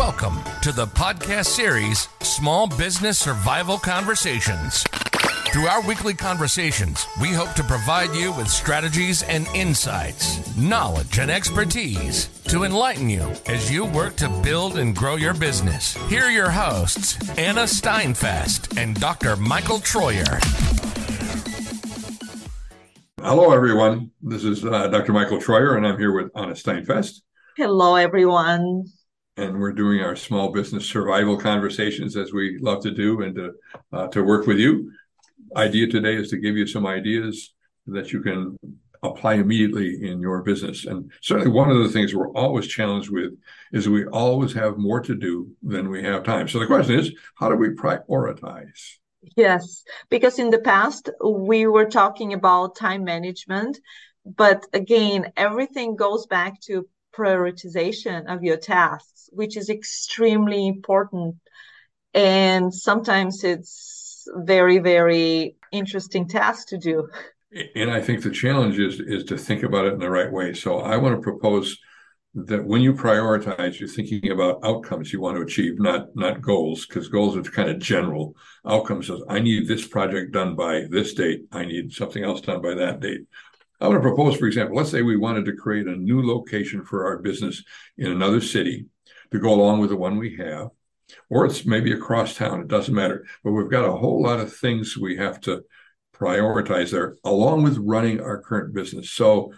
Welcome to the podcast series Small Business Survival Conversations. Through our weekly conversations, we hope to provide you with strategies and insights, knowledge and expertise to enlighten you as you work to build and grow your business. Here are your hosts, Anna Steinfest and Dr. Michael Troyer. Hello, everyone. This is uh, Dr. Michael Troyer, and I'm here with Anna Steinfest. Hello, everyone and we're doing our small business survival conversations as we love to do and to uh, to work with you. Idea today is to give you some ideas that you can apply immediately in your business. And certainly one of the things we're always challenged with is we always have more to do than we have time. So the question is, how do we prioritize? Yes, because in the past we were talking about time management, but again, everything goes back to prioritization of your tasks, which is extremely important. And sometimes it's very, very interesting task to do. And I think the challenge is is to think about it in the right way. So I want to propose that when you prioritize, you're thinking about outcomes you want to achieve, not not goals, because goals are kind of general. Outcomes is I need this project done by this date. I need something else done by that date. I want to propose, for example, let's say we wanted to create a new location for our business in another city to go along with the one we have, or it's maybe across town. It doesn't matter. But we've got a whole lot of things we have to prioritize there, along with running our current business. So,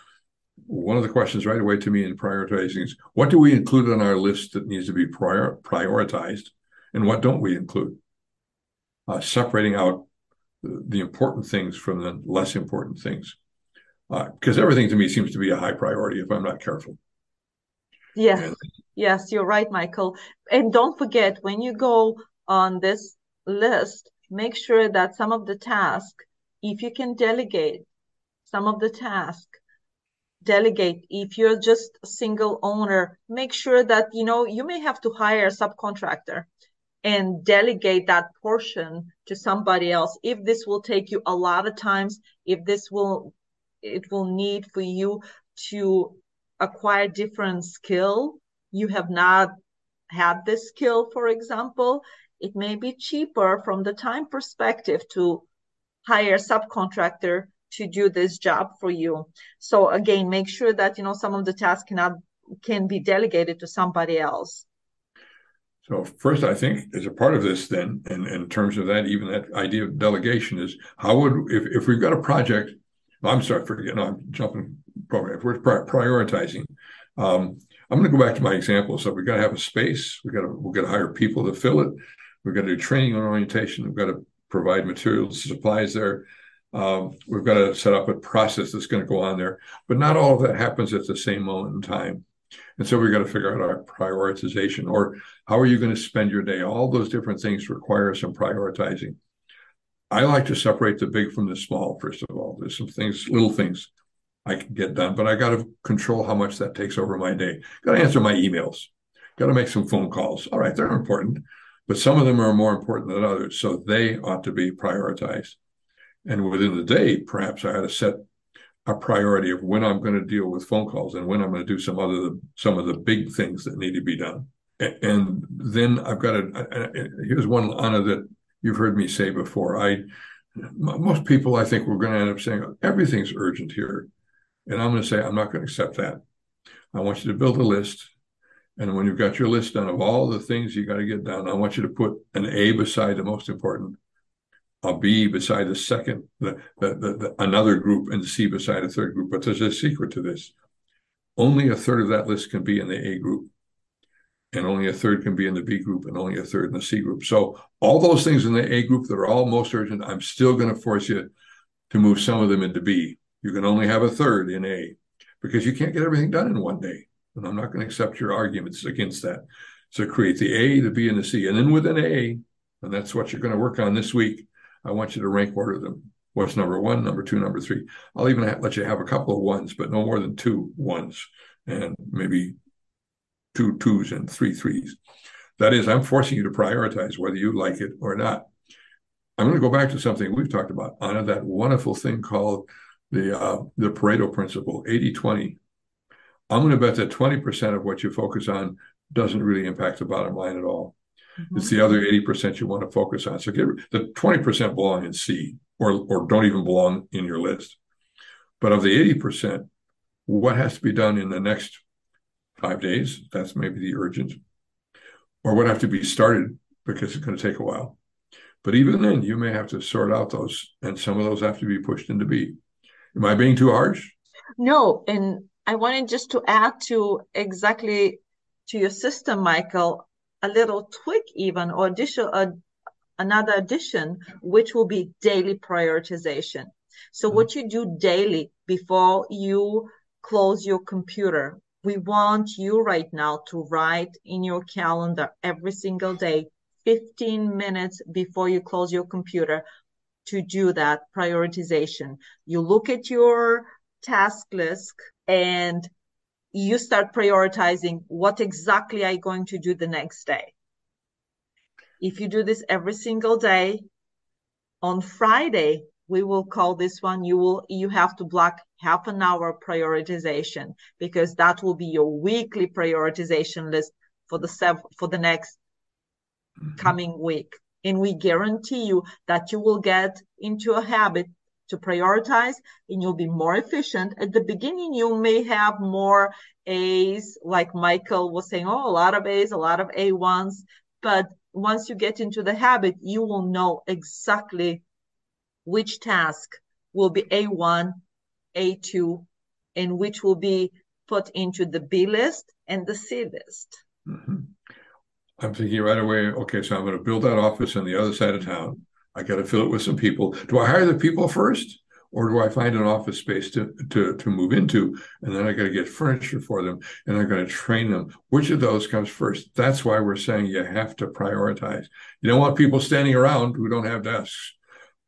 one of the questions right away to me in prioritizing is what do we include on our list that needs to be prior- prioritized, and what don't we include? Uh, separating out the important things from the less important things because uh, everything to me seems to be a high priority if I'm not careful. Yes, and, yes, you're right, Michael. And don't forget when you go on this list, make sure that some of the tasks, if you can delegate some of the tasks, delegate. If you're just a single owner, make sure that you know you may have to hire a subcontractor and delegate that portion to somebody else if this will take you a lot of times if this will it will need for you to acquire different skill. You have not had this skill for example. It may be cheaper from the time perspective to hire a subcontractor to do this job for you. So again make sure that you know some of the tasks cannot can be delegated to somebody else. So first, I think as a part of this, then, and in terms of that, even that idea of delegation is how would if, if we've got a project I'm sorry, forget. No, I'm jumping program. If we're prioritizing, um, I'm going to go back to my example. So we've got to have a space. We got to we've got to hire people to fill it. We've got to do training and orientation. We've got to provide materials, supplies there. Um, we've got to set up a process that's going to go on there. But not all of that happens at the same moment in time. And so we've got to figure out our prioritization or how are you going to spend your day? All those different things require some prioritizing. I like to separate the big from the small, first of all. There's some things, little things I can get done, but I got to control how much that takes over my day. Got to answer my emails, got to make some phone calls. All right, they're important, but some of them are more important than others. So they ought to be prioritized. And within the day, perhaps I ought to set a priority of when I'm going to deal with phone calls and when I'm going to do some other some of the big things that need to be done. And then I've got to. Uh, uh, here's one Anna that you've heard me say before. I most people I think we're going to end up saying oh, everything's urgent here, and I'm going to say I'm not going to accept that. I want you to build a list, and when you've got your list done of all the things you got to get done, I want you to put an A beside the most important, a B beside the second, the, the, the, the another group, and C beside a third group. But there's a secret to this. Only a third of that list can be in the A group and only a third can be in the B group and only a third in the C group. So all those things in the A group that are all most urgent, I'm still going to force you to move some of them into B. You can only have a third in A because you can't get everything done in one day. And I'm not going to accept your arguments against that. So create the A, the B, and the C. And then within A, and that's what you're going to work on this week, I want you to rank order them. What's number one, number two, number three? I'll even let you have a couple of ones, but no more than two ones and maybe two twos and three threes. That is, I'm forcing you to prioritize whether you like it or not. I'm going to go back to something we've talked about, Anna, that wonderful thing called the uh, the Pareto principle, 80-20. I'm going to bet that 20% of what you focus on doesn't really impact the bottom line at all. Mm-hmm. It's the other 80% you want to focus on. So get the 20% belong in C or, or don't even belong in your list. But of the 80%, what has to be done in the next five days? That's maybe the urgent. Or what have to be started because it's going to take a while. But even then, you may have to sort out those, and some of those have to be pushed into B. Am I being too harsh? No, and I wanted just to add to exactly to your system, Michael, a little tweak even or addition, uh, another addition, which will be daily prioritization. So mm-hmm. what you do daily before you close your computer, we want you right now to write in your calendar every single day, 15 minutes before you close your computer to do that prioritization. You look at your task list and you start prioritizing what exactly are you going to do the next day. If you do this every single day, on Friday, we will call this one you will you have to block half an hour prioritization because that will be your weekly prioritization list for the sev- for the next mm-hmm. coming week and we guarantee you that you will get into a habit to prioritize and you'll be more efficient. At the beginning, you may have more A's, like Michael was saying, oh, a lot of A's, a lot of A1s. But once you get into the habit, you will know exactly which task will be A1, A2, and which will be put into the B list and the C list. Mm-hmm. I'm thinking right away, okay, so I'm going to build that office on the other side of town. I got to fill it with some people. Do I hire the people first? Or do I find an office space to, to, to move into? And then I got to get furniture for them and I'm going to train them. Which of those comes first? That's why we're saying you have to prioritize. You don't want people standing around who don't have desks.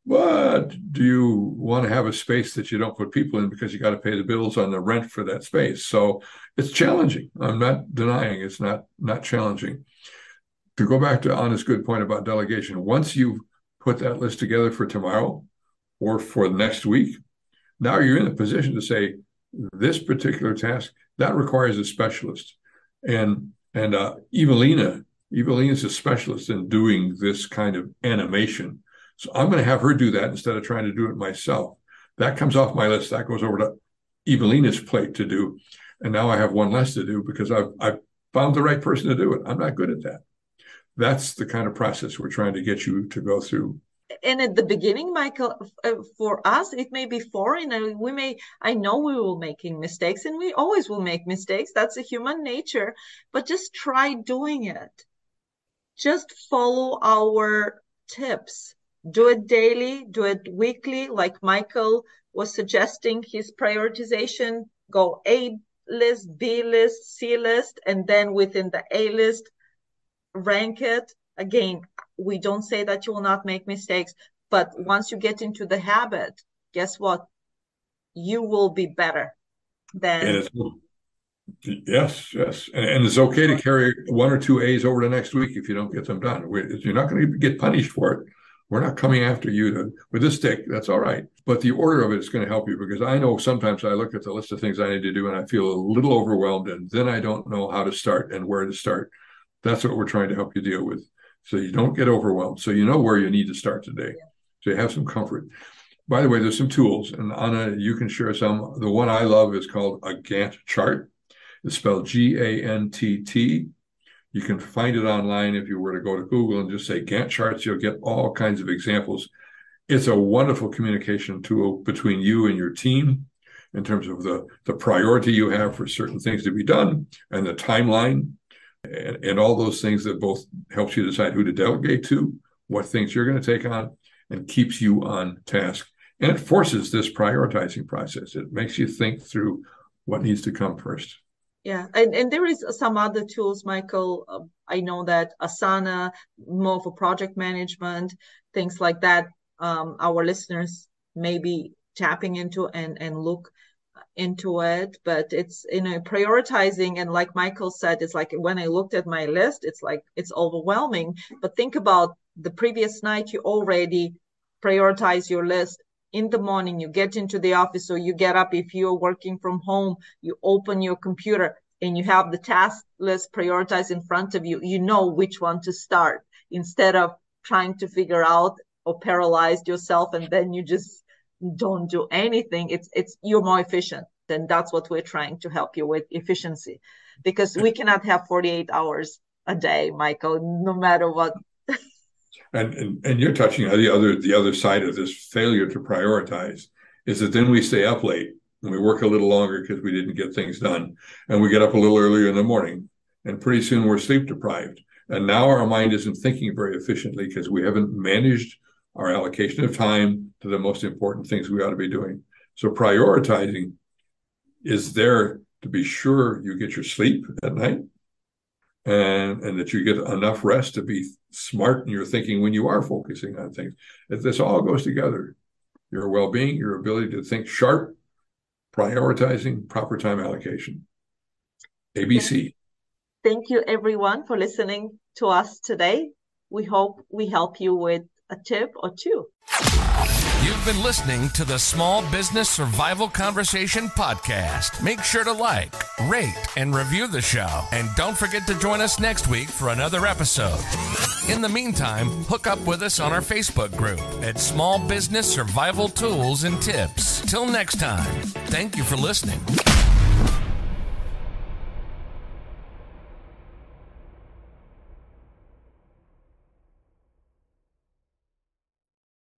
But do you want to have a space that you don't put people in because you got to pay the bills on the rent for that space? So it's challenging. I'm not denying it's not not challenging. To go back to Anna's good point about delegation, once you've put that list together for tomorrow or for next week, now you're in a position to say this particular task that requires a specialist, and and uh, Evelina, Evelina is a specialist in doing this kind of animation. So I'm going to have her do that instead of trying to do it myself. That comes off my list. That goes over to Evelina's plate to do, and now I have one less to do because I've I've found the right person to do it. I'm not good at that. That's the kind of process we're trying to get you to go through. And at the beginning michael uh, for us it may be foreign. And we may i know we will making mistakes and we always will make mistakes. That's a human nature. But just try doing it. Just follow our tips do it daily do it weekly like michael was suggesting his prioritization go a list b list c list and then within the a list rank it. Again we don't say that you will not make mistakes but once you get into the habit guess what? You will be better than yes yes. And, and, it's okay to carry one or two a's over to next week if you don't get them done. You're not going to get punished for it we're not coming after you to, with a stick that's all right but the order of it is going to help you because i know sometimes i look at the list of things i need to do and i feel a little overwhelmed and then i don't know how to start and where to start that's what we're trying to help you deal with. So you don't get overwhelmed. So you know where you need to start today. So you have some comfort. By the way, there's some tools, and Anna, you can share some. The one I love is called a Gantt chart. It's spelled G A N T T. You can find it online if you were to go to Google and just say Gantt charts. You'll get all kinds of examples. It's a wonderful communication tool between you and your team in terms of the, the priority you have for certain things to be done and the timeline and, and all those things that both helps you decide who to delegate to, what things you're going to take on, and keeps you on task. And it forces this prioritizing process. It makes you think through what needs to come first. Yeah, and, and there is some other tools, Michael. Uh, I know that Asana, more for project management, things like that. Um, our listeners may be tapping into and and look into it but it's you know prioritizing and like michael said it's like when i looked at my list it's like it's overwhelming but think about the previous night you already prioritize your list in the morning you get into the office or you get up if you're working from home you open your computer and you have the task list prioritized in front of you, you know which one to start instead of trying to figure out or paralyze yourself and then you just don't do anything. It's it's you're more efficient. And that's what we're trying to help you with efficiency. Because we cannot have 48 hours a day, Michael, no matter what. And, and and you're touching on the other the other side of this failure to prioritize is that then we stay up late and we work a little longer because we didn't get things done. And we get up a little earlier in the morning and pretty soon we're sleep deprived. And now our mind isn't thinking very efficiently because we haven't managed our allocation of time to the most important things we ought to be doing. So prioritizing is there to be sure you get your sleep at night and and that you get enough rest to be smart in your thinking when you are focusing on things. If this all goes together your well-being your ability to think sharp prioritizing proper time allocation. Abc thank you everyone for listening to us today. We hope we help you with a tip or two You've been listening to the Small Business Survival Conversation podcast. Make sure to like, rate, and review the show. And don't forget to join us next week for another episode. In the meantime, hook up with us on our Facebook group at Small Business Survival Tools and Tips. Till next time, thank you for listening.